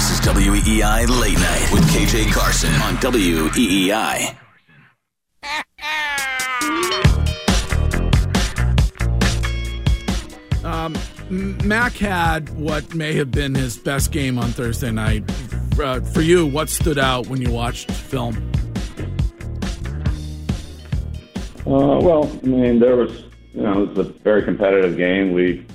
This is WEEI Late Night with KJ Carson on E WEEI. Um, Mac had what may have been his best game on Thursday night. Uh, for you, what stood out when you watched film? Uh, well, I mean, there was, you know, it was a very competitive game. We,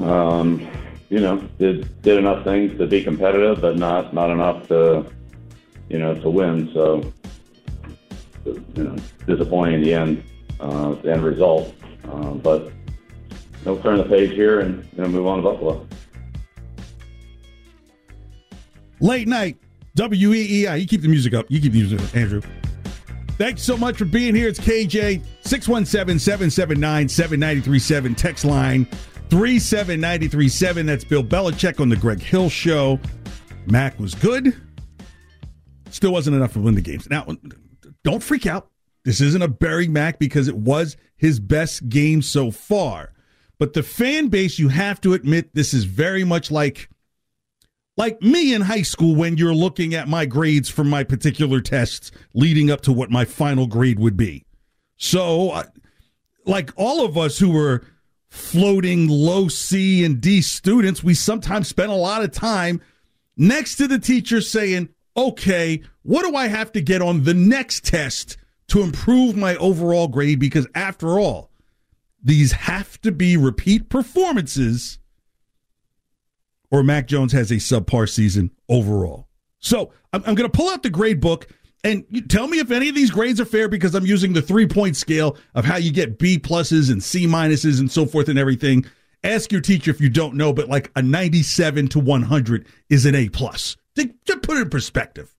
um, you know, did did enough things to be competitive, but not not enough to, you know, to win. So, you know, disappointing in the end, uh, the end result. Uh, but we'll turn the page here and you know, move on to Buffalo. Late night, WEEI. You keep the music up. You keep the music up, Andrew. Thanks so much for being here. It's KJ, 617 779 7937. Text line 37937. That's Bill Belichick on the Greg Hill Show. Mac was good. Still wasn't enough to win the games. Now, don't freak out. This isn't a burying Mac because it was his best game so far. But the fan base, you have to admit, this is very much like like me in high school when you're looking at my grades from my particular tests leading up to what my final grade would be. So, uh, like all of us who were floating low C and D students, we sometimes spend a lot of time next to the teacher saying, okay, what do I have to get on the next test to improve my overall grade? Because after all, these have to be repeat performances or Mac Jones has a subpar season overall. So I'm, I'm going to pull out the grade book and you tell me if any of these grades are fair because I'm using the three point scale of how you get B pluses and C minuses and so forth and everything. Ask your teacher if you don't know, but like a 97 to 100 is an A plus. To, put it in perspective.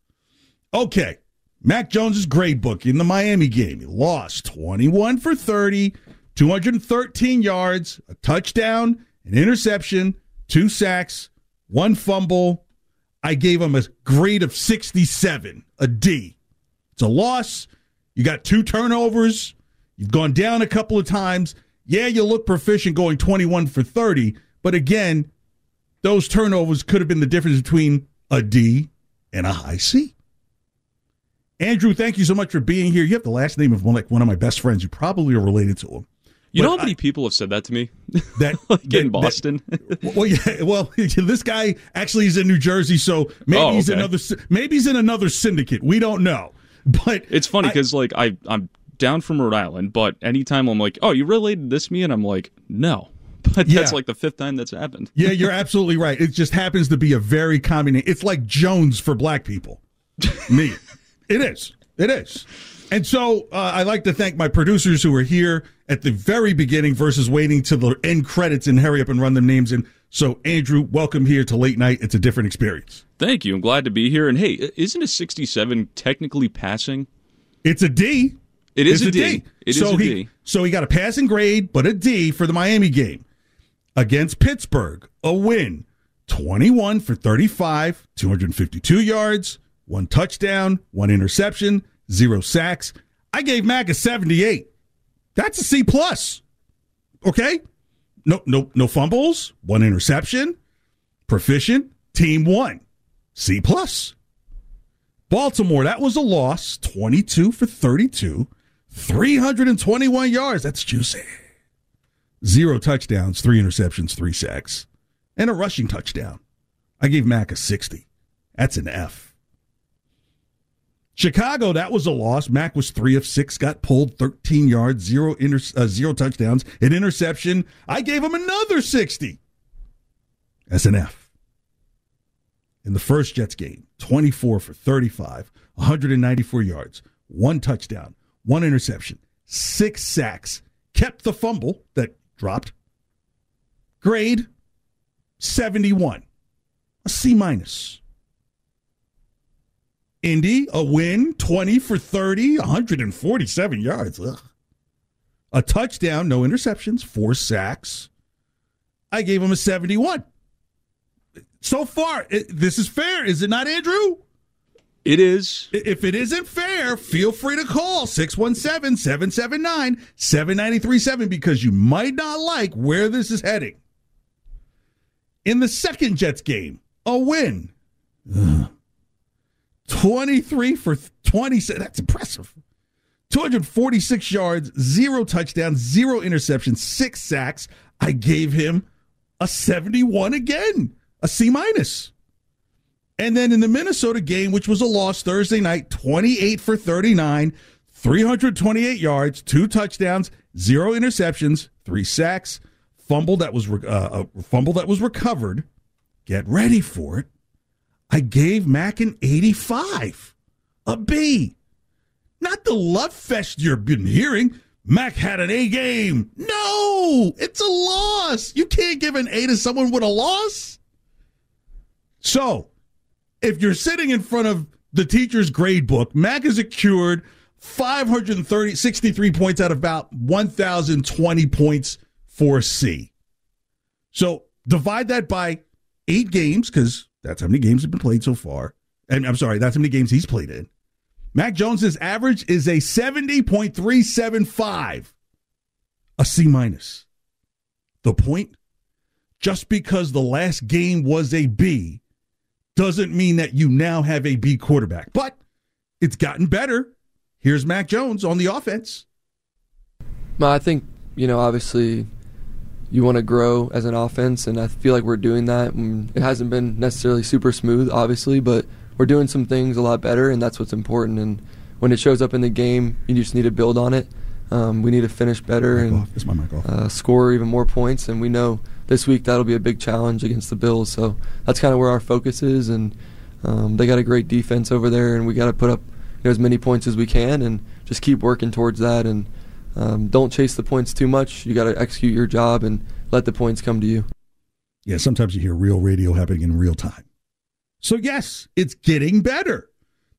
Okay, Mac Jones's grade book in the Miami game. He lost 21 for 30, 213 yards, a touchdown, an interception, two sacks, one fumble. I gave him a grade of 67, a D. It's a loss. You got two turnovers. You've gone down a couple of times. Yeah, you look proficient going 21 for 30, but again, those turnovers could have been the difference between a D and a high C. Andrew, thank you so much for being here. You have the last name of one like one of my best friends. You probably are related to him. You But know how many I- people have said that to me? that like in that- Boston. well, yeah. Well, this guy actually is in New Jersey, so maybe Oh, he's okay. another. Maybe he's in another syndicate. We don't know. But it's funny because like I I'm down from Rhode Island, but anytime I'm like, oh, you related this to me, and I'm like, no. But that's Yeah. like the fifth time that's happened. yeah, you're absolutely right. It just happens to be a very common. It's like Jones for black people. Me, it is. It is. And so uh, I'd like to thank my producers who are here at the very beginning versus waiting to the end credits and hurry up and run them names in. So Andrew, welcome here to late night. It's a different experience. Thank you. I'm glad to be here. And hey, isn't a 67 technically passing? It's a D. It is It's a D. It is so a he, D. So he got a passing grade, but a D for the Miami game against Pittsburgh. A win, twenty-one for thirty-five, two hundred fifty-two yards, one touchdown, one interception, zero sacks. I gave Mac a seventy-eight. That's a C plus. Okay, no, no, no fumbles, one interception, proficient, team one, C plus. Baltimore, that was a loss, 22 for 32, 321 yards. That's juicy. Zero touchdowns, three interceptions, three sacks. and a rushing touchdown. I gave Mac a 60. That's an F. Chicago, that was a loss. Mac was three of six, got pulled 13 yards, zero inter- uh, zero touchdowns, an interception. I gave him another 60. That's an F. In the first Jets game, 24 for 35, 194 yards, one touchdown, one interception, six sacks, kept the fumble that dropped. Grade 71, a C minus. Indy, a win, 20 for 30, 147 yards. Ugh. A touchdown, no interceptions, four sacks. I gave him a 71. So far, it, this is fair, is it not, Andrew? It is. If it isn't fair, feel free to call 617 779 7937 because you might not like where this is heading. In the second Jets game, a win. Ugh. 23 for 20. That's impressive. 246 yards, zero touchdowns, zero interceptions, six sacks. I gave him a 71 again, a C minus. And then in the Minnesota game, which was a loss Thursday night, 28 for 39, 328 yards, two touchdowns, zero interceptions, three sacks, fumble that was uh, a fumble that was recovered. Get ready for it. I gave Mac an 85, a B. Not the love fest you've been hearing. Mac had an A game. No, it's a loss. You can't give an A to someone with a loss. So, if you're sitting in front of the teacher's grade book, Mac is secured 530, 63 points out of about 1,020 points for C. So divide that by eight games, because that's how many games have been played so far. And I'm sorry, that's how many games he's played in. Mac Jones's average is a 70.375, a C minus. The point? Just because the last game was a B doesn't mean that you now have a B quarterback. But it's gotten better. Here's Mac Jones on the offense. Well, I think, you know, obviously you want to grow as an offense, and I feel like we're doing that. It hasn't been necessarily super smooth, obviously, but we're doing some things a lot better, and that's what's important. And when it shows up in the game, you just need to build on it. Um, we need to finish better and uh, score even more points. And we know this week that'll be a big challenge against the Bills. So that's kind of where our focus is. And um, they got a great defense over there, and we got to put up you know, as many points as we can and just keep working towards that. And um, don't chase the points too much. You got to execute your job and let the points come to you. Yeah, sometimes you hear real radio happening in real time. So, yes, it's getting better.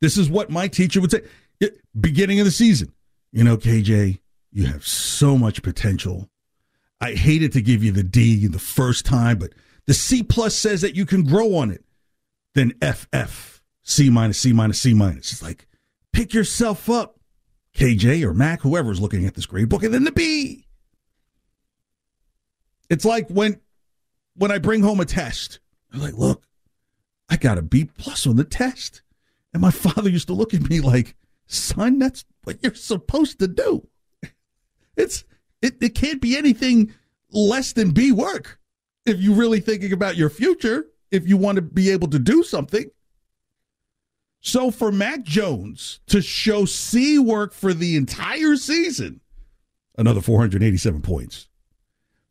This is what my teacher would say. It, beginning of the season, you know, KJ, you have so much potential. I hated to give you the D the first time, but the C plus says that you can grow on it. Then FF, C minus, C minus, C minus. It's like, pick yourself up, KJ or Mac, whoever's looking at this grade book, and then the B. It's like when when I bring home a test, I'm like, look, I got a B plus on the test. And my father used to look at me like, son, that's what you're supposed to do. It's it, it can't be anything less than B work if you're really thinking about your future, if you want to be able to do something. So for Mac Jones to show C work for the entire season, another 487 points.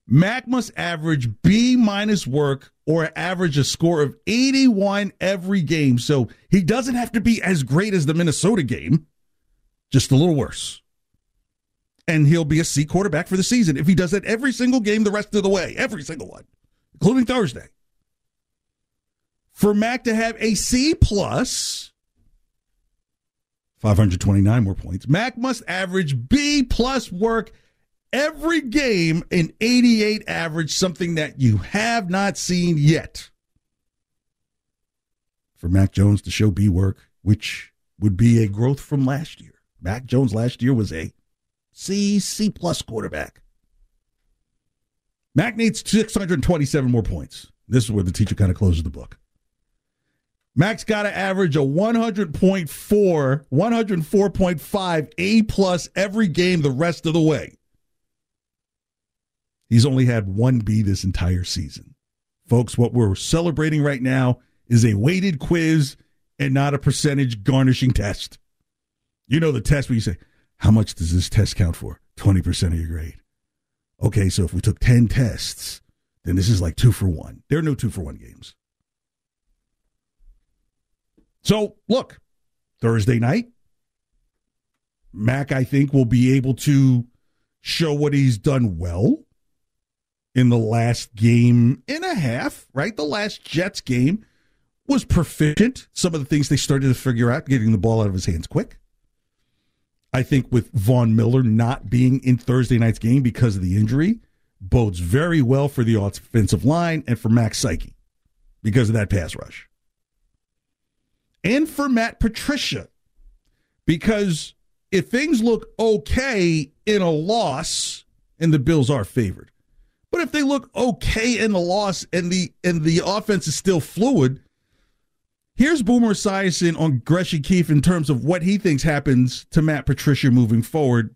Mac must average B minus work or average a score of 81 every game. So he doesn't have to be as great as the Minnesota game, just a little worse. And he'll be a C quarterback for the season if he does that every single game the rest of the way, every single one, including Thursday. For Mac to have a C plus, 529 more points. Mac must average B plus work every game in 88 average, something that you have not seen yet. For Mac Jones to show B work, which would be a growth from last year. Mac Jones last year was a C, C plus quarterback. Mac needs 627 more points. This is where the teacher kind of closes the book. Mac's got to average a 100.4, 104.5 A plus every game the rest of the way. He's only had one B this entire season. Folks, what we're celebrating right now is a weighted quiz and not a percentage garnishing test. You know the test where you say, how much does this test count for? 20% of your grade. Okay, so if we took 10 tests, then this is like two for one. There are no two for one games. So, look, Thursday night, Mac, I think, will be able to show what he's done well in the last game and a half, right? The last Jets game was proficient. Some of the things they started to figure out, getting the ball out of his hands quick. I think with Von Miller not being in Thursday night's game because of the injury, bodes very well for the offensive line and for Mac's Psyche because of that pass rush. And for Matt Patricia, because if things look okay in a loss, and the Bills are favored, but if they look okay in the loss and the and the offense is still fluid, here's Boomer Esiason on Gresh Keefe in terms of what he thinks happens to Matt Patricia moving forward,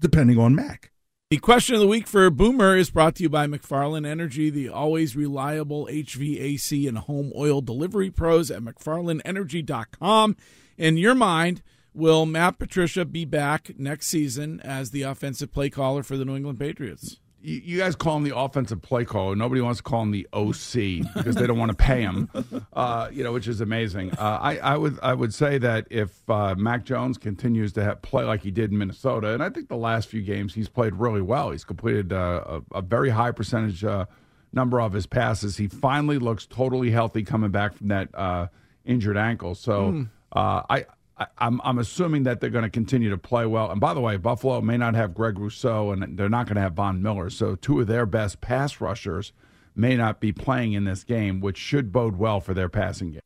depending on Mac. The question of the week for Boomer is brought to you by McFarland Energy, the always reliable HVAC and home oil delivery pros at McFarlandEnergy.com. In your mind, will Matt Patricia be back next season as the offensive play caller for the New England Patriots? You, guys call him the offensive play caller. Nobody wants to call him the OC because they don't want to pay him. Uh, you know, which is amazing. Uh, I, I would I would say that if uh, Mac Jones continues to have, play like he did in Minnesota, and I think the last few games he's played really well. He's completed uh, a, a, very high percentage uh, number of his passes. He finally looks totally healthy coming back from that uh, injured ankle. So. Mm. I, I, am I'm assuming that they're going to continue to play well. And by the way, Buffalo may not have Greg Rousseau, and they're not going to have Von Miller. So two of their best pass rushers may not be playing in this game, which should bode well for their passing game.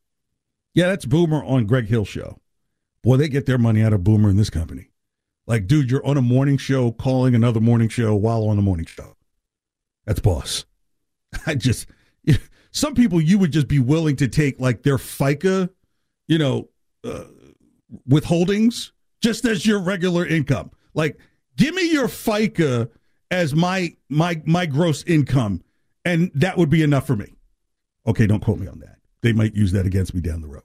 Yeah, that's Boomer on Greg Hill show. Boy, they get their money out of Boomer in this company. Like, dude, you're on a morning show calling another morning show while on the morning show. That's boss. I just, some people you would just be willing to take like their FICA, you know, uh, withholdings just as your regular income. Like, give me your FICA as my my my gross income, and that would be enough for me. Okay, don't quote me on that. They might use that against me down the road.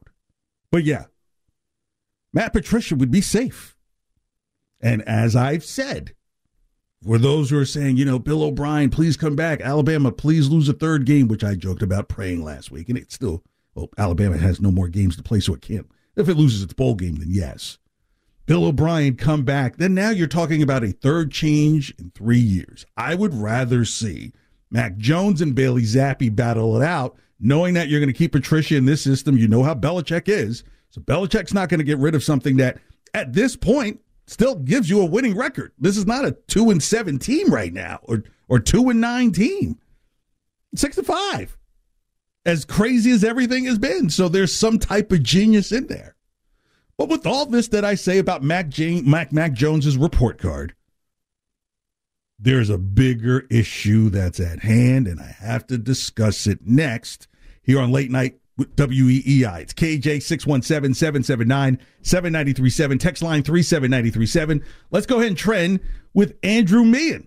But yeah, Matt Patricia would be safe. And as I've said, for those who are saying, you know, Bill O'Brien, please come back. Alabama, please lose a third game, which I joked about praying last week. And it's still, well, Alabama has no more games to play, so it can't if it loses its bowl game, then yes. Bill O'Brien come back, then now you're talking about a third change in three years. I would rather see Mac Jones and Bailey Zappe battle it out, knowing that you're going to keep Patricia in this system. You know how Belichick is. So Belichick's not going to get rid of something that at this point still gives you a winning record. This is not a two and seven team right now or or two and nine team. Six to five as crazy as everything has been. So there's some type of genius in there. But with all this that I say about Mac, Jane, Mac, Mac Jones's report card, there's a bigger issue that's at hand, and I have to discuss it next here on Late Night with WEEI. It's KJ 617 779 7937. Text line 37937. Let's go ahead and trend with Andrew Meehan.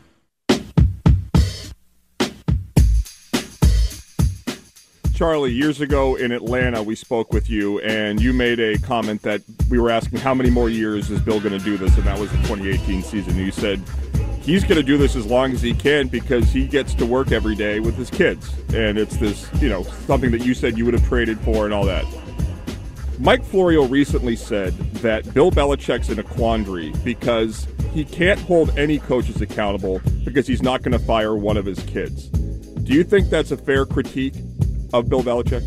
Charlie, years ago in Atlanta, we spoke with you, and you made a comment that we were asking how many more years is Bill going to do this, and that was the 2018 season. You said he's going to do this as long as he can because he gets to work every day with his kids, and it's this, you know, something that you said you would have traded for and all that. Mike Florio recently said that Bill Belichick's in a quandary because he can't hold any coaches accountable because he's not going to fire one of his kids. Do you think that's a fair critique of Bill Belichick?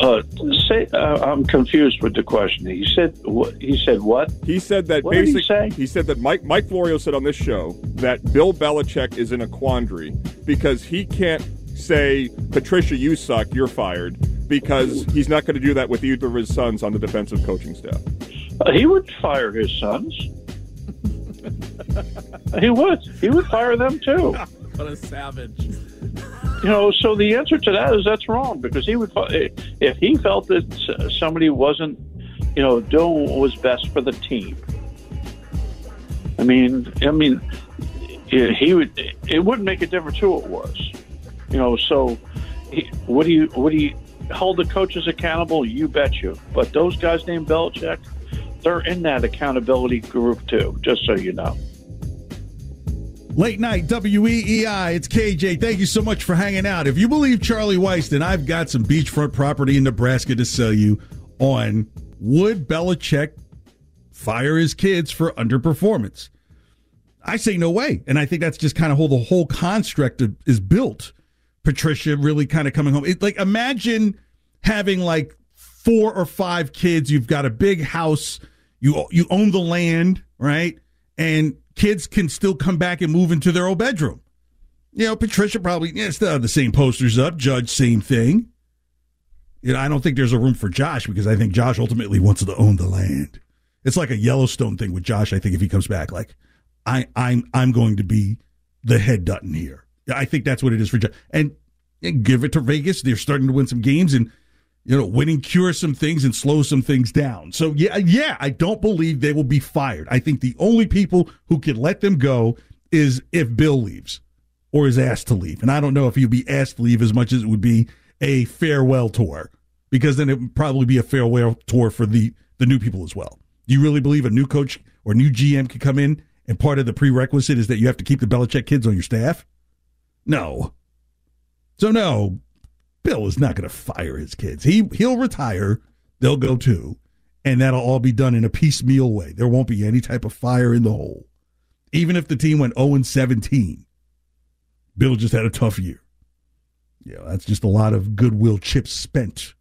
Uh, say, uh, I'm confused with the question. He said, what, he said what? He said that What did he basically say? he said that Mike Mike Florio said on this show that Bill Belichick is in a quandary because he can't say Patricia, you suck, you're fired because he's not going to do that with either of his sons on the defensive coaching staff. Uh, he would fire his sons. he would. He would fire them too. What a savage. You know, so the answer to that is that's wrong because he would, eh, if he felt that somebody wasn't, you know, doing what was best for the team. I mean, I mean, he he would. It wouldn't make a difference who it was. You know, so he, you what do you hold the coaches accountable? You bet you. But those guys named Belichick, they're in that accountability group too. Just so you know. Late night WEEI. It's KJ. Thank you so much for hanging out. If you believe Charlie Weis, then I've got some beachfront property in Nebraska to sell you on would Belichick fire his kids for underperformance? I say no way. And I think that's just kind of how the whole construct is built. Patricia really kind of coming home. It, like imagine having like four or five kids. You've got a big house. You you own the land, right? And kids can still come back and move into their old bedroom. You know, Patricia probably yeah, still have the same posters up. Judge, same thing. You know, I don't think there's a room for Josh because I think Josh ultimately wants to own the land. It's like a Yellowstone thing with Josh. I think if he comes back, like I, I'm, I'm going to be the head Dutton here. I think that's what it is for Josh. And, and give it to Vegas. They're starting to win some games, and you know, winning cures some things and slows some things down. So yeah, yeah, I don't believe they will be fired. I think the only people who can let them go is if Bill leaves or is asked to leave. And I don't know if he'll be asked to leave as much as it would be a farewell tour, because then it would probably be a farewell tour for the the new people as well. Do you really believe a new coach or new GM could come in and part of the prerequisite is that you have to keep the Belichick kids on your staff? No. So no, Bill is not going to fire his kids. He he'll retire. They'll go too, and that'll all be done in a piecemeal way. There won't be any type of fire in the hole. Even if the team went 0 and 17, Bill just had a tough year. Yeah, that's just a lot of goodwill chips spent.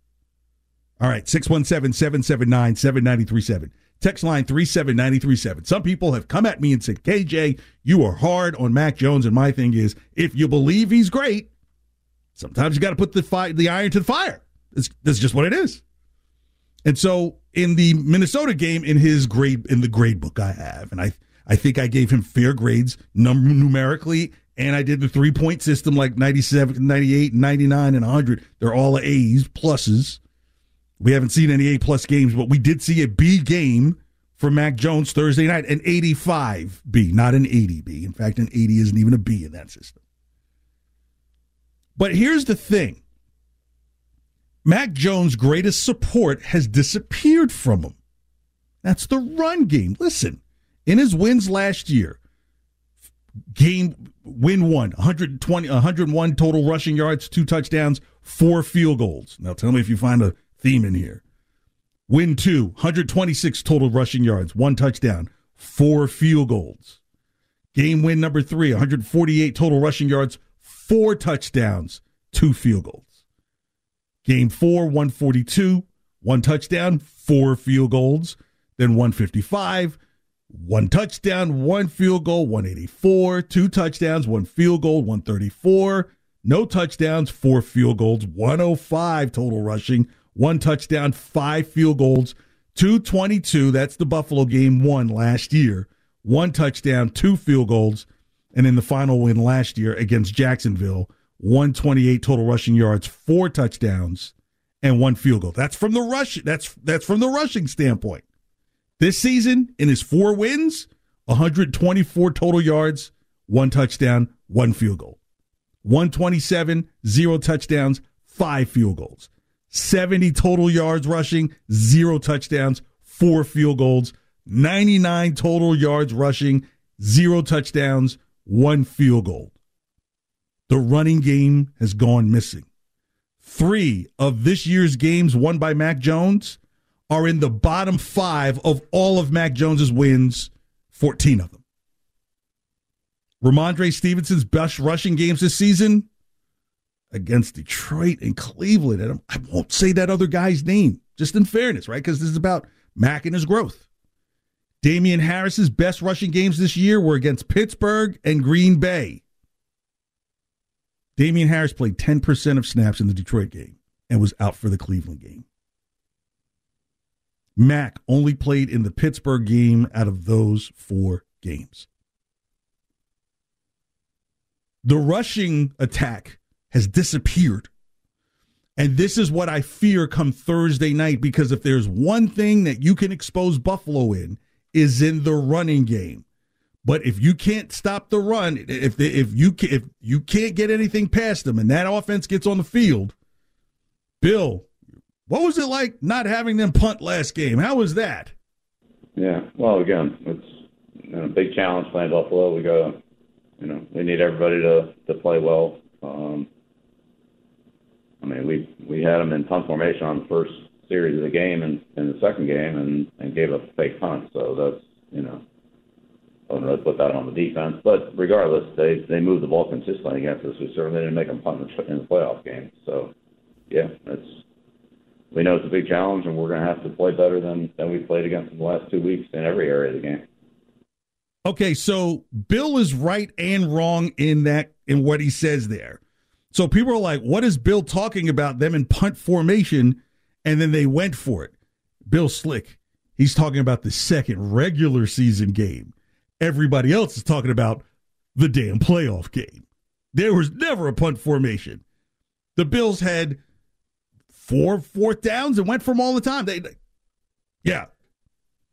All right, 617 779 7937. Text line 37937. Some people have come at me and said, KJ, you are hard on Mac Jones. And my thing is, if you believe he's great, sometimes you got to put the, fi- the iron to the fire. It's, that's just what it is. And so in the Minnesota game, in his grade, in the grade book I have, and I, I think I gave him fair grades num- numerically, and I did the three point system like 97, 98, 99, and 100. They're all A's, pluses. We haven't seen any A plus games, but we did see a B game for Mac Jones Thursday night, an 85 B, not an 80 B. In fact, an 80 isn't even a B in that system. But here's the thing Mac Jones' greatest support has disappeared from him. That's the run game. Listen, in his wins last year, game win one, 120, 101 total rushing yards, two touchdowns, four field goals. Now tell me if you find a theme in here. Win two, 126 total rushing yards, one touchdown, four field goals. Game win number three, 148 total rushing yards, four touchdowns, two field goals. Game four, 142, one touchdown, four field goals, then 155, one touchdown, one field goal, 184, two touchdowns, one field goal, 134, no touchdowns, four field goals, 105 total rushing, one touchdown, five field goals, 222. That's the Buffalo game one last year. One touchdown, two field goals, and in the final win last year against Jacksonville, 128 total rushing yards, four touchdowns, and one field goal. That's from the rush. That's that's from the rushing standpoint. This season, in his four wins, 124 total yards, one touchdown, one field goal. 127, zero touchdowns, five field goals. 70 total yards rushing, zero touchdowns, four field goals. 99 total yards rushing, zero touchdowns, one field goal. The running game has gone missing. Three of this year's games won by Mac Jones are in the bottom five of all of Mac Jones's wins, 14 of them. Rhamondre Stevenson's best rushing games this season against Detroit and Cleveland. And I won't say that other guy's name, just in fairness, right? Because this is about Mac and his growth. Damien Harris's best rushing games this year were against Pittsburgh and Green Bay. Damien Harris played 10% of snaps in the Detroit game and was out for the Cleveland game. Mac only played in the Pittsburgh game out of those four games. The rushing attack has disappeared. And this is what I fear come Thursday night because if there's one thing that you can expose Buffalo in is in the running game. But if you can't stop the run, if the, if you can, if you can't get anything past them and that offense gets on the field, Bill, what was it like not having them punt last game? How was that? Yeah, well, again, it's you know, a big challenge playing Buffalo. We got, you know, we need everybody to to play well. Um, I mean, we we had them in punt formation on the first series of the game and in the second game, and and gave up a fake punt. So that's you know, I don't really put that on the defense. But regardless, they they moved the ball consistently against us. We certainly didn't make them punt in the, in playoff game. So yeah, it's we know it's a big challenge, and we're going to have to play better than than we played against in the last two weeks in every area of the game. Okay, so Bill is right and wrong in that in what he says there. So people are like, "What is Bill talking about? Them in punt formation?" And then they went for it. Bill Slick, he's talking about the second regular season game. Everybody else is talking about the damn playoff game. There was never a punt formation. The Bills had four fourth downs and went from all the time. They, they yeah.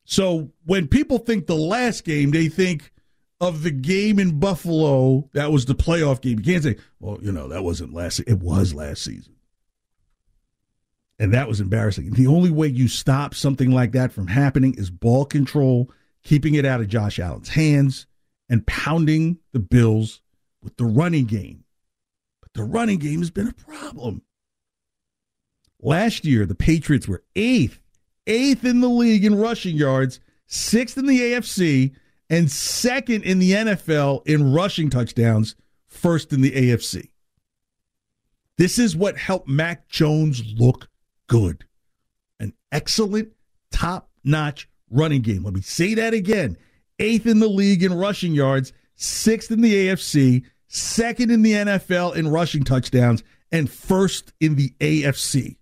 So when people think the last game, they think of the game in Buffalo that was the playoff game. You can't say, well, you know, that wasn't last it was last season. And that was embarrassing. The only way you stop something like that from happening is ball control, keeping it out of Josh Allen's hands, and pounding the Bills with the running game. But the running game has been a problem. Last year, the Patriots were eighth, eighth in the league in rushing yards, sixth in the AFC, and second in the NFL in rushing touchdowns, first in the AFC. This is what helped Mac Jones look good. An excellent, top notch running game. Let me say that again. Eighth in the league in rushing yards, sixth in the AFC, second in the NFL in rushing touchdowns, and first in the AFC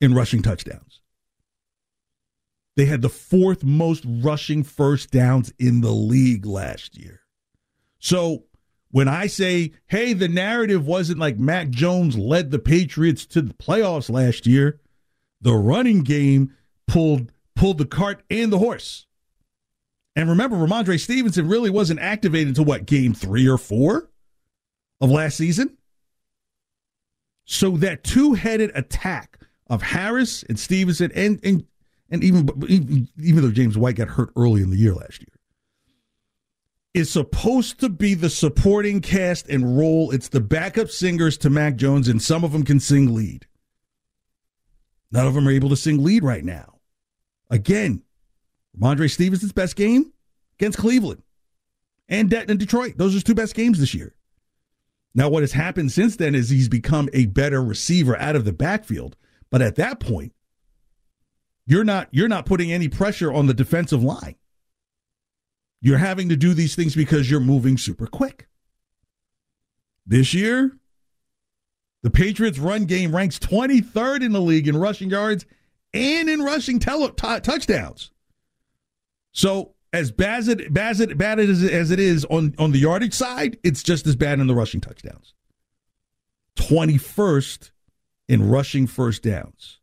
in rushing touchdowns. They had the fourth most rushing first downs in the league last year. So when I say, hey, the narrative wasn't like Mac Jones led the Patriots to the playoffs last year, the running game pulled pulled the cart and the horse. And remember, Rhamondre Stevenson really wasn't activated until what, game three or four of last season? So that two headed attack of Harris and Stevenson and, and and even even though James White got hurt early in the year last year, is supposed to be the supporting cast and role. It's the backup singers to Mac Jones, and some of them can sing lead. None of them are able to sing lead right now. Again, Rhamondre Stevenson's best game against Cleveland and Denton and Detroit. Those are his two best games this year. Now, what has happened since then is he's become a better receiver out of the backfield. But at that point, you're not you're not putting any pressure on the defensive line. You're having to do these things because you're moving super quick. This year, the Patriots run game ranks 23rd in the league in rushing yards and in rushing tele- t- touchdowns. So, as bad as it, bad as bad as as it is on, on the yardage side, it's just as bad in the rushing touchdowns. 21st in rushing first downs.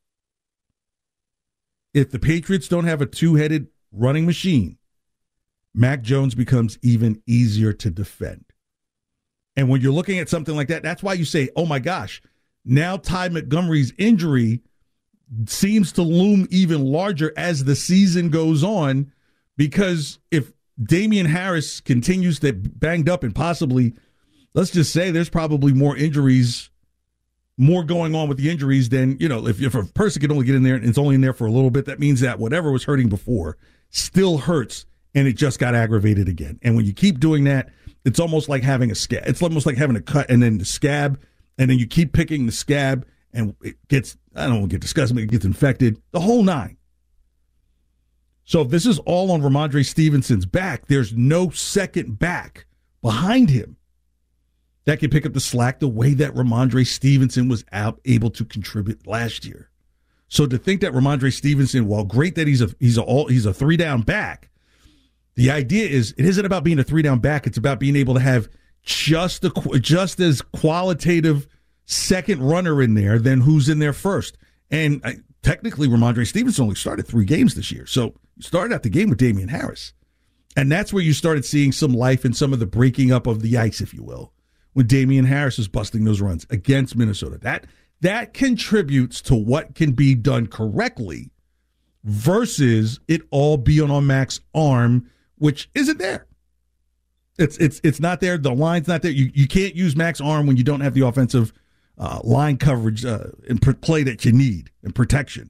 If the Patriots don't have a two headed running machine, Mac Jones becomes even easier to defend. And when you're looking at something like that, that's why you say, oh my gosh, now Ty Montgomery's injury seems to loom even larger as the season goes on because if Damien Harris continues to banged up and possibly, let's just say there's probably more injuries, more going on with the injuries than, you know, if, if a person can only get in there and it's only in there for a little bit, that means that whatever was hurting before still hurts and it just got aggravated again. And when you keep doing that, it's almost like having a scab. It's almost like having a cut and then the scab, and then you keep picking the scab and it gets, I don't want to get disgusting, but it gets infected, the whole nine. So if this is all on Rhamondre Stevenson's back, there's no second back behind him that can pick up the slack the way that Rhamondre Stevenson was able to contribute last year. So to think that Rhamondre Stevenson, while great that he's a he's a all he's a three down back, the idea is it isn't about being a three down back. It's about being able to have just the just as qualitative second runner in there than who's in there first. And I, technically, Rhamondre Stevenson only started three games this year, so you started out the game with Damien Harris, and that's where you started seeing some life and some of the breaking up of the ice, if you will, when Damien Harris was busting those runs against Minnesota. That that contributes to what can be done correctly versus it all being on Mac's arm, which isn't there. It's it's it's not there. The line's not there. You you can't use Mac's arm when you don't have the offensive uh, line coverage uh, and play that you need and protection.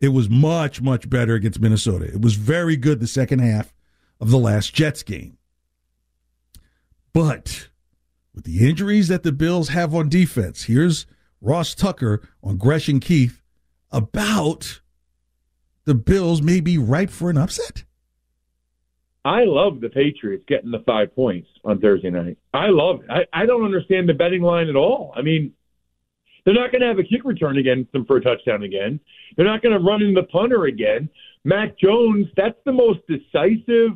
It was much, much better against Minnesota. It was very good the second half of the last Jets game. But with the injuries that the Bills have on defense, here's Ross Tucker on Gresham Keith about the Bills may be ripe for an upset. I love the Patriots getting the five points on Thursday night. I love it. I, I don't understand the betting line at all. I mean, they're not going to have a kick return against them for a touchdown again. They're not going to run in the punter again. Mac Jones, that's the most decisive,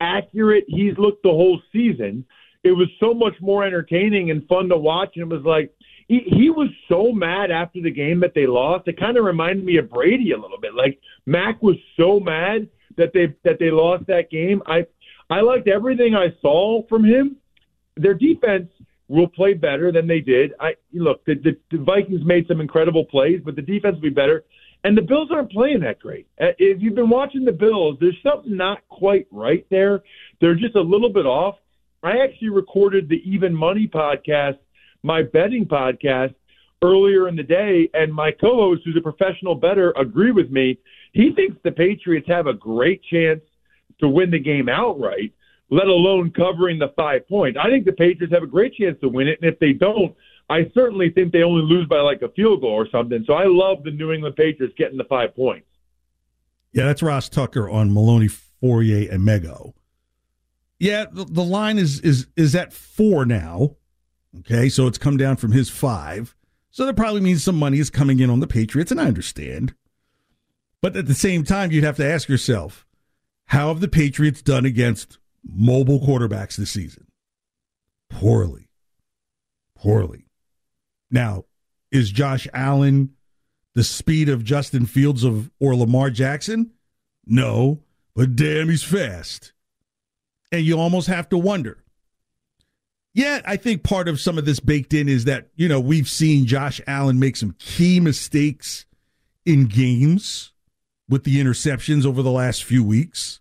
accurate he's looked the whole season. It was so much more entertaining and fun to watch. And it was like, he, he was so mad after the game that they lost. It kind of reminded me of Brady a little bit. Like Mac was so mad that they that they lost that game. I I liked everything I saw from him. Their defense will play better than they did. I look, the, the, the Vikings made some incredible plays, but the defense will be better. And the Bills aren't playing that great. Uh, if you've been watching the Bills, there's something not quite right there. They're just a little bit off. I actually recorded the Even Money podcast, my betting podcast, earlier in the day, and my co-host, who's a professional bettor, agree with me. He thinks the Patriots have a great chance to win the game outright let alone covering the five points. I think the Patriots have a great chance to win it, and if they don't, I certainly think they only lose by like a field goal or something. So I love the New England Patriots getting the five points. Yeah, that's Ross Tucker on Merloni, Fauria, and Mego. Yeah, the, the line is is is at four now. Okay, so it's come down from his five. So that probably means some money is coming in on the Patriots, and I understand. But at the same time, you'd have to ask yourself, how have the Patriots done against mobile quarterbacks this season. Poorly. Poorly. Now, is Josh Allen the speed of Justin Fields of or Lamar Jackson? No, but damn, he's fast. And you almost have to wonder. Yet, I think part of some of this baked in is that, you know, we've seen Josh Allen make some key mistakes in games with the interceptions over the last few weeks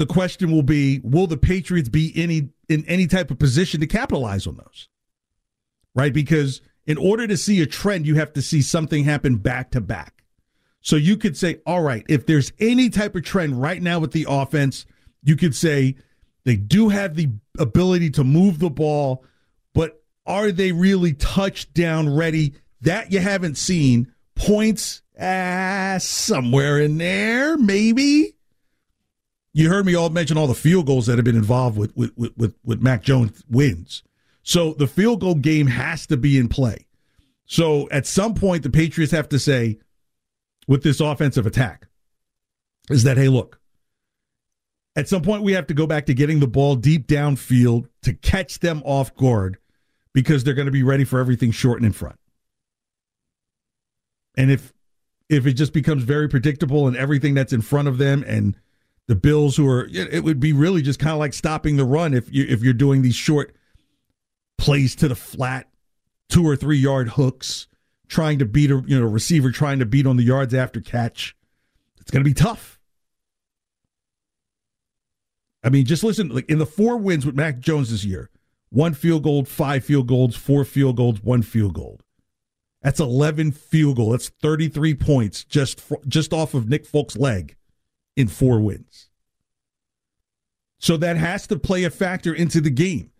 the question will be will the Patriots be any in any type of position to capitalize on those? Right? Because in order to see a trend, you have to see something happen back to back. So you could say, all right, if there's any type of trend right now with the offense, you could say they do have the ability to move the ball, but are they really touchdown ready? That you haven't seen. Points, ah, somewhere in there, maybe you heard me all mention all the field goals that have been involved with with with, with Mac Jones wins. So the field goal game has to be in play. So at some point, the Patriots have to say, with this offensive attack, is that hey, look, at some point we have to go back to getting the ball deep downfield to catch them off guard because they're going to be ready for everything short and in front. And if if it just becomes very predictable and everything that's in front of them and the Bills, who are, it would be really just kind of like stopping the run if you if you're doing these short plays to the flat, two or three yard hooks, trying to beat a you know receiver, trying to beat on the yards after catch. It's going to be tough. I mean, just listen. Like in the four wins with Mac Jones this year, one field goal, five field goals, four field goals, one field goal. That's eleven field goal. That's thirty three points just for, just off of Nick Folk's leg in four wins. So that has to play a factor into the game.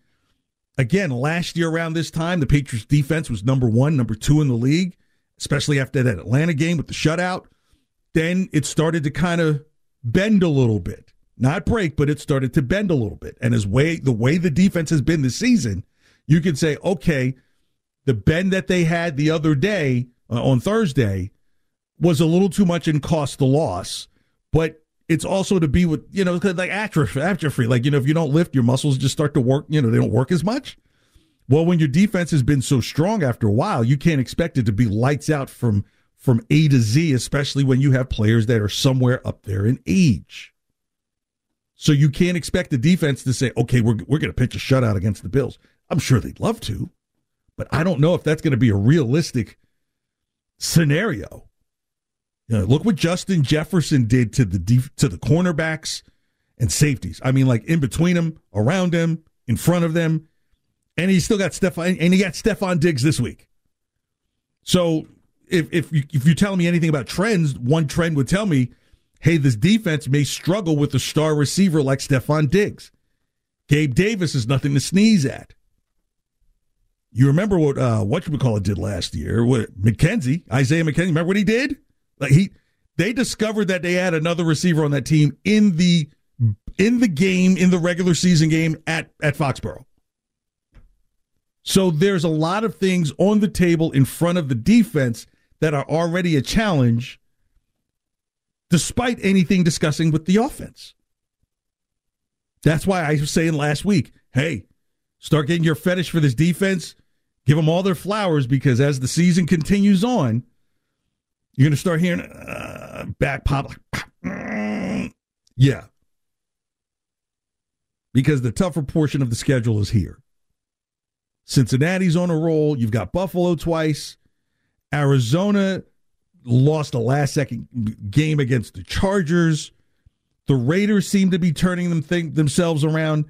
Again, last year around this time, the Patriots defense was number one, number two in the league, especially after that Atlanta game with the shutout. Then it started to kind of bend a little bit. Not break, but it started to bend a little bit. And as way the way the defense has been this season, you can say, okay, the bend that they had the other day uh, on Thursday was a little too much and cost the loss. But it's also to be with you know like atrophy, atrophy. Like you know, if you don't lift, your muscles just start to work. You know, they don't work as much. Well, when your defense has been so strong after a while, you can't expect it to be lights out from from A to Z, especially when you have players that are somewhere up there in age. So you can't expect the defense to say, "Okay, we're we're going to pitch a shutout against the Bills." I'm sure they'd love to, but I don't know if that's going to be a realistic scenario. You know, look what Justin Jefferson did to the def- to the cornerbacks and safeties. I mean, like in between them, around them, in front of them, and he still got Stefon and he got Stefon Diggs this week. So if if you, if you tell me anything about trends, one trend would tell me, hey, this defense may struggle with a star receiver like Stefon Diggs. Gabe Davis is nothing to sneeze at. You remember what uh, what you would call it did last year? What McKenzie, Isaiah McKenzie, remember what he did? Like he, they discovered that they had another receiver on that team in the in the game in the regular season game at at Foxborough. So there's a lot of things on the table in front of the defense that are already a challenge, despite anything discussing with the offense. That's why I was saying last week, hey, start getting your fetish for this defense. Give them all their flowers because as the season continues on, you're going to start hearing uh, back pop. yeah. Because the tougher portion of the schedule is here. Cincinnati's on a roll. You've got Buffalo twice. Arizona lost a last second game against the Chargers. The Raiders seem to be turning them think, themselves around.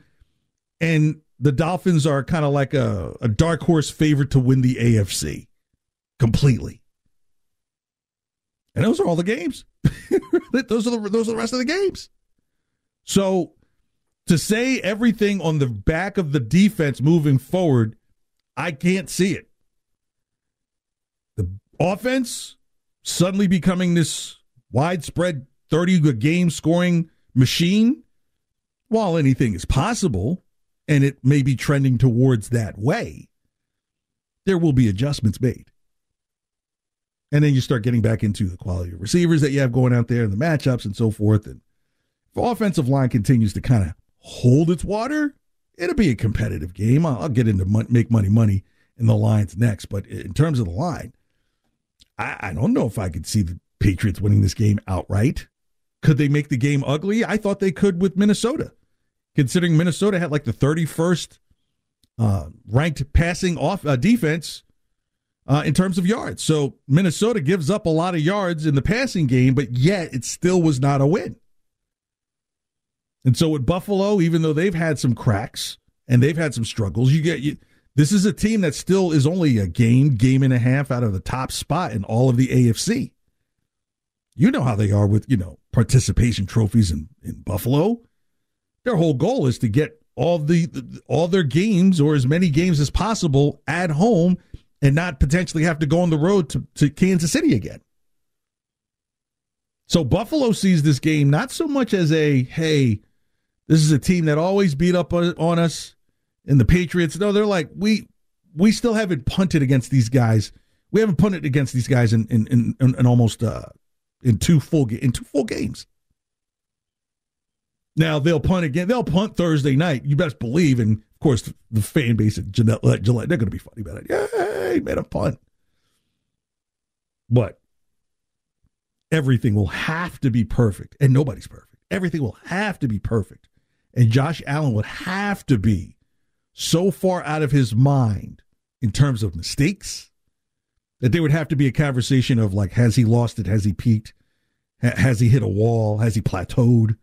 And the Dolphins are kind of like a, a dark horse favorite to win the AFC completely. And those are all the games. those are the those are the rest of the games. So to say everything on the back of the defense moving forward, I can't see it. The offense suddenly becoming this widespread 30 game scoring machine, while anything is possible, and it may be trending towards that way, there will be adjustments made. And then you start getting back into the quality of receivers that you have going out there and the matchups and so forth. And if offensive line continues to kind of hold its water, it'll be a competitive game. I'll, get into make money, money in the lines next. But in terms of the line, I, I don't know if I could see the Patriots winning this game outright. Could they make the game ugly? I thought they could with Minnesota, considering Minnesota had like the 31st uh, ranked passing off uh, defense uh, in terms of yards. So Minnesota gives up a lot of yards in the passing game, but yet it still was not a win. And so with Buffalo, even though they've had some cracks and they've had some struggles, you get you. This is a team that still is only a game, game and a half out of the top spot in all of the AFC. You know how they are with you know participation trophies in, in Buffalo. Their whole goal is to get all the all their games or as many games as possible at home and not potentially have to go on the road to, to Kansas City again. So Buffalo sees this game not so much as a hey, this is a team that always beat up on us and the Patriots. No, they're like we we still haven't punted against these guys. We haven't punted against these guys in in in, in almost uh, in two full in two full games. Now they'll punt again. They'll punt Thursday night. You best believe, and of course the fan base at Gillette, they're going to be funny about it. He made a punt, but everything will have to be perfect, and nobody's perfect. Everything will have to be perfect, and Josh Allen would have to be so far out of his mind in terms of mistakes that there would have to be a conversation of like, has he lost it? Has he peaked? Ha- has he hit a wall? Has he plateaued?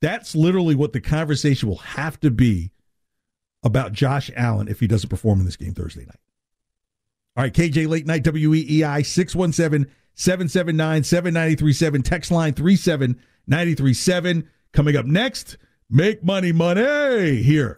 That's literally what the conversation will have to be about Josh Allen if he doesn't perform in this game Thursday night. All right, KJ Late Night, WEEI, 617 779 7937. Text line 37937. Coming up next, Make Money Money here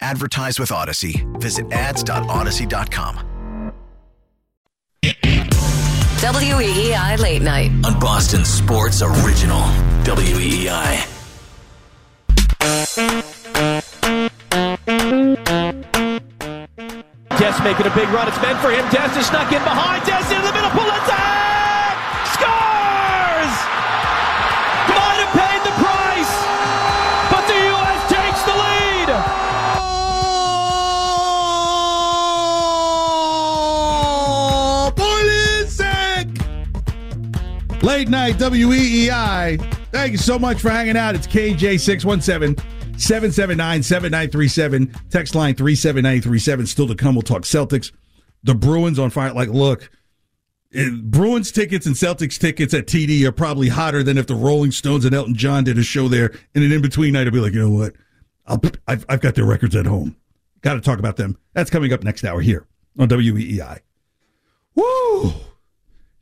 Advertise with Audacy. Visit ads.audacy.com. WEEI Late Night. On Boston Sports Original. WEEI. Des making a big run. It's meant for him. Des is snuck in behind. Des into the middle. Late night WEEI. Thank you so much for hanging out. It's KJ617 779 7937. Text line 37937. Still to come. We'll talk Celtics. The Bruins on fire. Like, look, it, Bruins tickets and Celtics tickets at TD are probably hotter than if the Rolling Stones and Elton John did a show there in an in between night. I'd be like, you know what? I'll, I've, I've got their records at home. Got to talk about them. That's coming up next hour here on WEEI. Woo!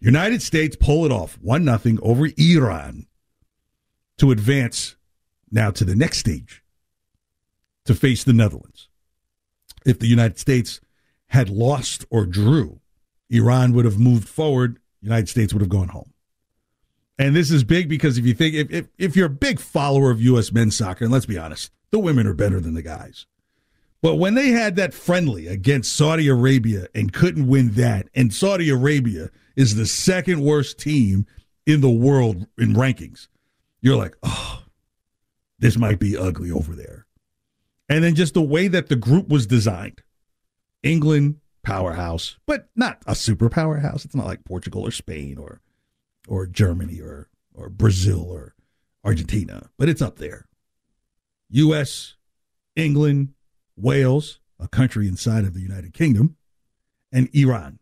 United States pull it off one nothing over Iran to advance now to the next stage to face the Netherlands. If the United States had lost or drew, Iran would have moved forward, United States would have gone home. And this is big because if you think if, if, if you're a big follower of US men's soccer, and let's be honest, the women are better than the guys. But when they had that friendly against Saudi Arabia and couldn't win that, and Saudi Arabia is the second worst team in the world in rankings, you're like, oh, this might be ugly over there. And then just the way that the group was designed England, powerhouse, but not a super powerhouse. It's not like Portugal or Spain or or Germany or or Brazil or Argentina, but it's up there. US, England, Wales, a country inside of the United Kingdom, and Iran,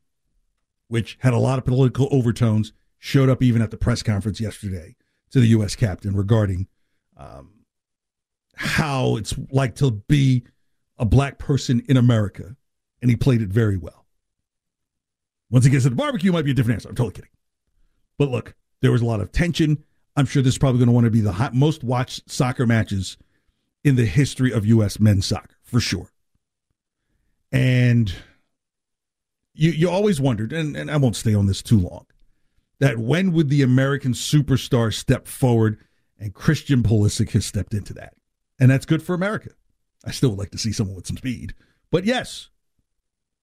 which had a lot of political overtones, showed up even at the press conference yesterday to the U.S. captain regarding um, how it's like to be a black person in America. And he played it very well. Once he gets to the barbecue, might be a different answer. I'm totally kidding. But look, there was a lot of tension. I'm sure this is probably going to want to be the hot, most watched soccer matches in the history of U.S. men's soccer, for sure. And you, you always wondered, and, and I won't stay on this too long, that when would the American superstar step forward? And Christian Pulisic has stepped into that. And that's good for America. I still would like to see someone with some speed. But yes,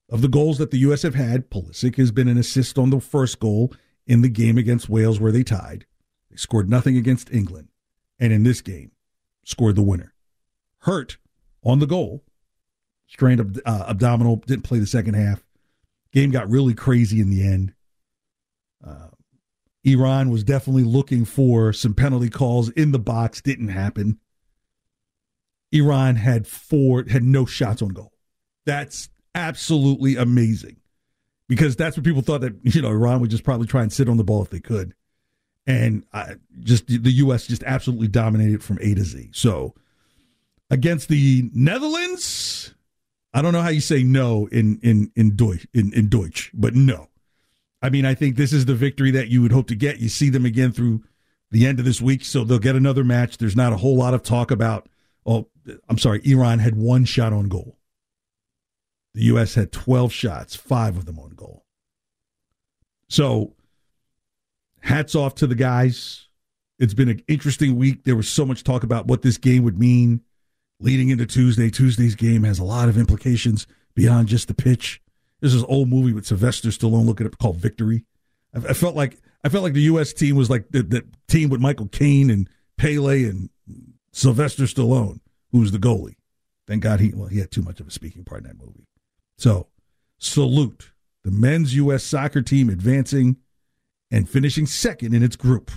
of the goals that the U.S. have had, Pulisic has been an assist on the first goal in the game against Wales where they tied. They scored nothing against England. And in this game, scored the winner. Hurt on the goal, strained ab- uh, abdominal, didn't play the second half. Game got really crazy in the end. Uh, Iran was definitely looking for some penalty calls in the box, didn't happen. Iran had four, had no shots on goal. That's absolutely amazing because that's what people thought that, you know, Iran would just probably try and sit on the ball if they could. And I, just the U.S. just absolutely dominated from A to Z. So against the Netherlands, I don't know how you say no in in in Deutsch in, in Deutsch, but no. I mean, I think this is the victory that you would hope to get. You see them again through the end of this week, so they'll get another match. There's not a whole lot of talk about. Oh, I'm sorry, Iran had one shot on goal. The U.S. had 12 shots, five of them on goal. So, hats off to the guys. It's been an interesting week. There was so much talk about what this game would mean leading into Tuesday. Tuesday's game has a lot of implications beyond just the pitch. This old movie with Sylvester Stallone. Look at it called Victory. I, I felt like I felt like the U.S. team was like the, the team with Michael Caine and Pele and Sylvester Stallone, who was the goalie. Thank God he well he had too much of a speaking part in that movie. So salute the men's U.S. soccer team advancing and finishing second in its group.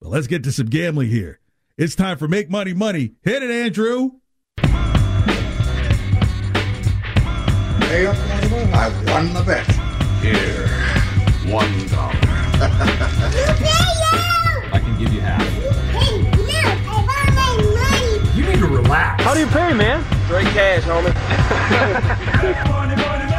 But let's get to some gambling here. It's time for Make Money Money. Hit it, Andrew. Hey, I won the bet. Here, one dollar. I can give you half. You need to relax. How do you pay, man? Straight cash, homie.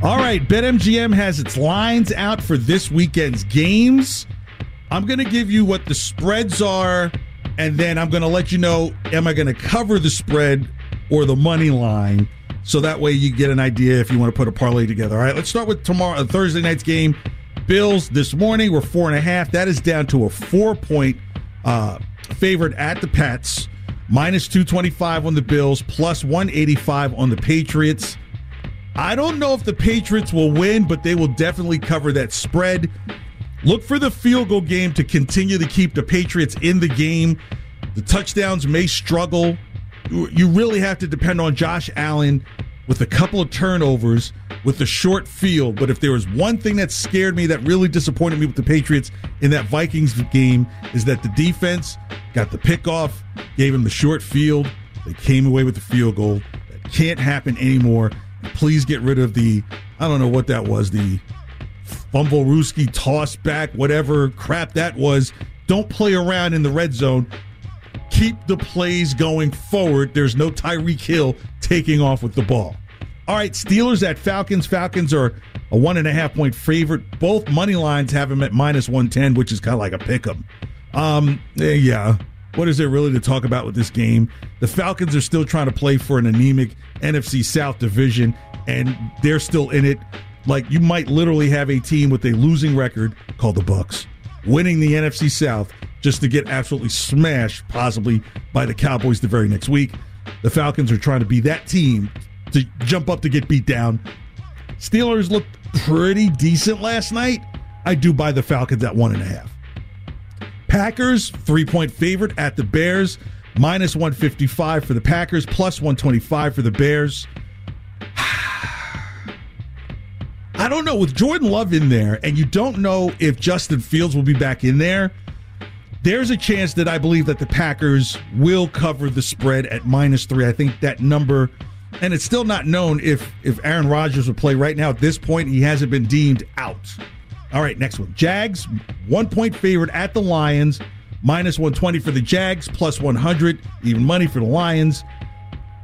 All right, BetMGM has its lines out for this weekend's games. I'm going to give you what the spreads are, and then I'm going to let you know am I going to cover the spread or the money line? So that way you get an idea if you want to put a parlay together. All right, let's start with tomorrow, uh, Thursday night's game. Bills this morning were four and a half. That is down to a four point uh, favorite at the Pets, minus 225 on the Bills, plus 185 on the Patriots. I don't know if the Patriots will win, but they will definitely cover that spread. Look for the field goal game to continue to keep the Patriots in the game. The touchdowns may struggle. You really have to depend on Josh Allen with a couple of turnovers with the short field. But if there was one thing that scared me, that really disappointed me with the Patriots in that Vikings game, is that the defense got the pickoff, gave him the short field. They came away with the field goal. That can't happen anymore. Please get rid of the, I don't know what that was, the Fumbleruski toss back, whatever crap that was. Don't play around in the red zone. Keep the plays going forward. There's no Tyreek Hill taking off with the ball. All right, Steelers at Falcons. Falcons are a one and a half point favorite. Both money lines have them at minus 110, which is kind of like a pick 'em. Um, eh, yeah. What is there really to talk about with this game? The Falcons are still trying to play for an anemic NFC South division, and they're still in it. Like you might literally have a team with a losing record called the Bucs winning the NFC South just to get absolutely smashed, possibly by the Cowboys the very next week. The Falcons are trying to be that team to jump up to get beat down. Steelers looked pretty decent last night. I do buy the Falcons at one and a half. Packers, three point favorite at the Bears, minus 155 for the Packers, plus 125 for the Bears. I don't know. With Jordan Love in there, and you don't know if Justin Fields will be back in there, there's a chance that I believe that the Packers will cover the spread at minus three. I think that number, and it's still not known if if Aaron Rodgers will play right now. At this point, he hasn't been deemed out. All right, next one. Jags, one point favorite at the Lions, minus 120 for the Jags, plus 100, even money for the Lions.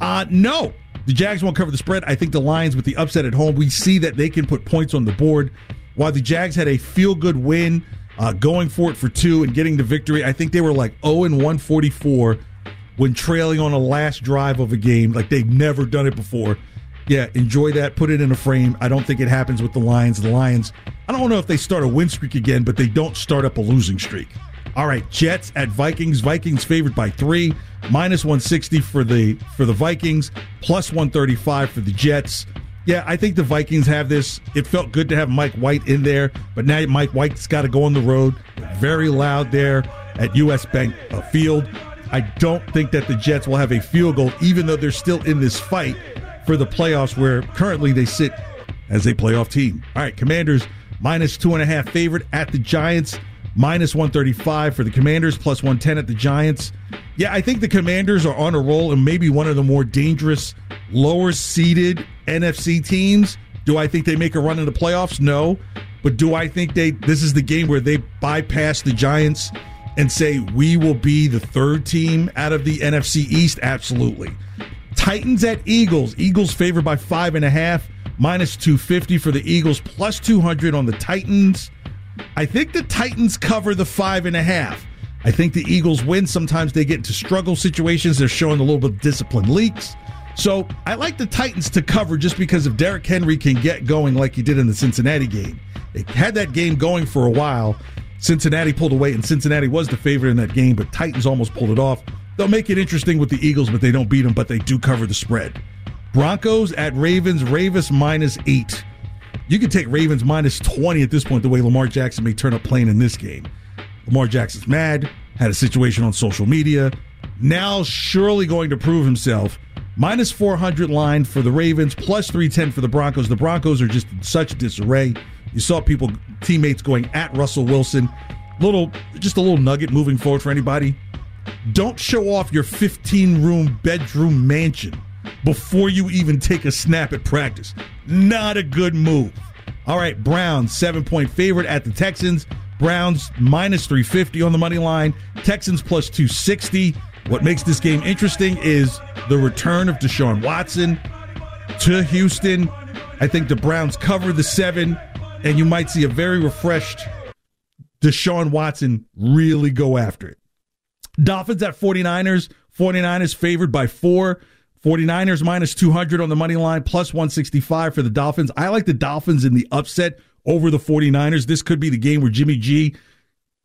Uh, no, the Jags won't cover the spread. I think the Lions, with the upset at home, we see that they can put points on the board. While the Jags had a feel good win, uh, going for it for two and getting the victory, I think they were like 0 and 144 when trailing on a last drive of a game. Like they've never done it before. Yeah, enjoy that. Put it in a frame. I don't think it happens with the Lions. The Lions, I don't know if they start a win streak again, but they don't start up a losing streak. All right, Jets at Vikings. Vikings favored by three, minus 160 for the for the Vikings, plus 135 for the Jets. Yeah, I think the Vikings have this. It felt good to have Mike White in there, but now Mike White's got to go on the road. Very loud there at US Bank uh, Field. I don't think that the Jets will have a field goal, even though they're still in this fight for the playoffs, where currently they sit as a playoff team. All right, Commanders minus two and a half favorite at the Giants, minus 135 for the Commanders, plus 110 at the Giants. Yeah, I think the Commanders are on a roll and maybe one of the more dangerous, lower seeded NFC teams. Do I think they make a run in the playoffs? No. But do I think they this is the game where they bypass the Giants and say we will be the third team out of the NFC East? Absolutely. Titans at Eagles. Eagles favored by five and a half, minus 250 for the Eagles, plus 200 on the Titans. I think the Titans cover the five and a half. I think the Eagles win. Sometimes they get into struggle situations. They're showing a little bit of discipline leaks. So I like the Titans to cover just because if Derrick Henry can get going like he did in the Cincinnati game. They had that game going for a while. Cincinnati pulled away, and Cincinnati was the favorite in that game, but Titans almost pulled it off. They'll make it interesting with the Eagles, but they don't beat them, but they do cover the spread. Broncos at Ravens, Ravens minus eight. You can take Ravens minus 20 at this point, the way Lamar Jackson may turn up playing in this game. Lamar Jackson's mad, had a situation on social media, now surely going to prove himself. Minus 400 line for the Ravens, plus 310 for the Broncos. The Broncos are just in such disarray. You saw people, teammates going at Russell Wilson. Little, just a little nugget moving forward for anybody. Don't show off your 15 room bedroom mansion before you even take a snap at practice. Not a good move. All right, Browns, seven point favorite at the Texans. Browns minus 350 on the money line. Texans plus 260. What makes this game interesting is the return of Deshaun Watson to Houston. I think the Browns cover the seven, and you might see a very refreshed Deshaun Watson really go after it. Dolphins at 49ers. 49ers favored by four. 49ers minus 200 on the money line, plus 165 for the Dolphins. I like the Dolphins in the upset over the 49ers. This could be the game where Jimmy G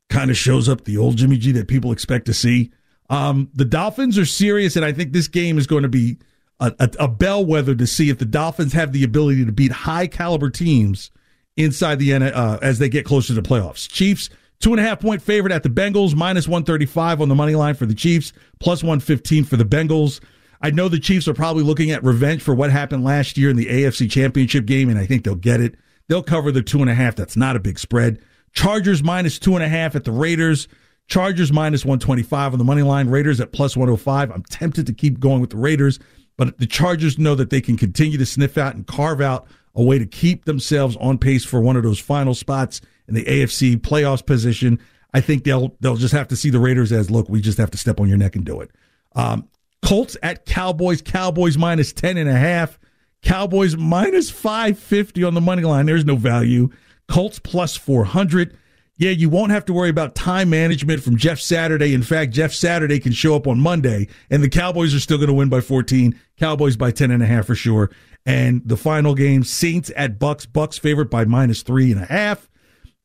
kind of shows up, the old Jimmy G that people expect to see. Um, the Dolphins are serious, and I think this game is going to be a, a, a bellwether to see if the Dolphins have the ability to beat high caliber teams inside the uh, as they get closer to the playoffs. Chiefs Two and a half point favorite at the Bengals, minus 135 on the money line for the Chiefs, plus 115 for the Bengals. I know the Chiefs are probably looking at revenge for what happened last year in the AFC Championship game, and I think they'll get it. They'll cover the two and a half. That's not a big spread. Chargers minus two and a half at the Raiders. Chargers minus 125 on the money line. Raiders at plus 105. I'm tempted to keep going with the Raiders, but the Chargers know that they can continue to sniff out and carve out a way to keep themselves on pace for one of those final spots in the AFC playoffs position. I think they'll they'll just have to see the Raiders as look, we just have to step on your neck and do it. Um, Colts at Cowboys, Cowboys minus 10 and a half. Cowboys minus 550 on the money line. There's no value. Colts plus 400. Yeah, you won't have to worry about time management from Jeff Saturday. In fact, Jeff Saturday can show up on Monday and the Cowboys are still going to win by 14. Cowboys by 10 and a half for sure. And the final game, Saints at Bucs. Bucs favorite by minus three and a half.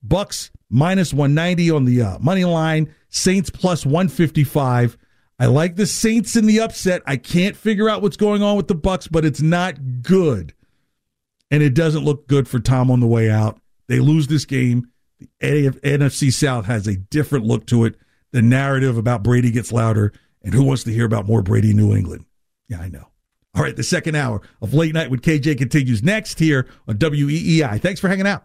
Bucs minus 190 on the uh, money line. Saints plus 155. I like the Saints in the upset. I can't figure out what's going on with the Bucs, but it's not good. And it doesn't look good for Tom on the way out. They lose this game. The NFC South has a different look to it. The narrative about Brady gets louder. And who wants to hear about more Brady New England? Yeah, I know. All right, the second hour of Late Night with KJ continues next here on WEEI. Thanks for hanging out.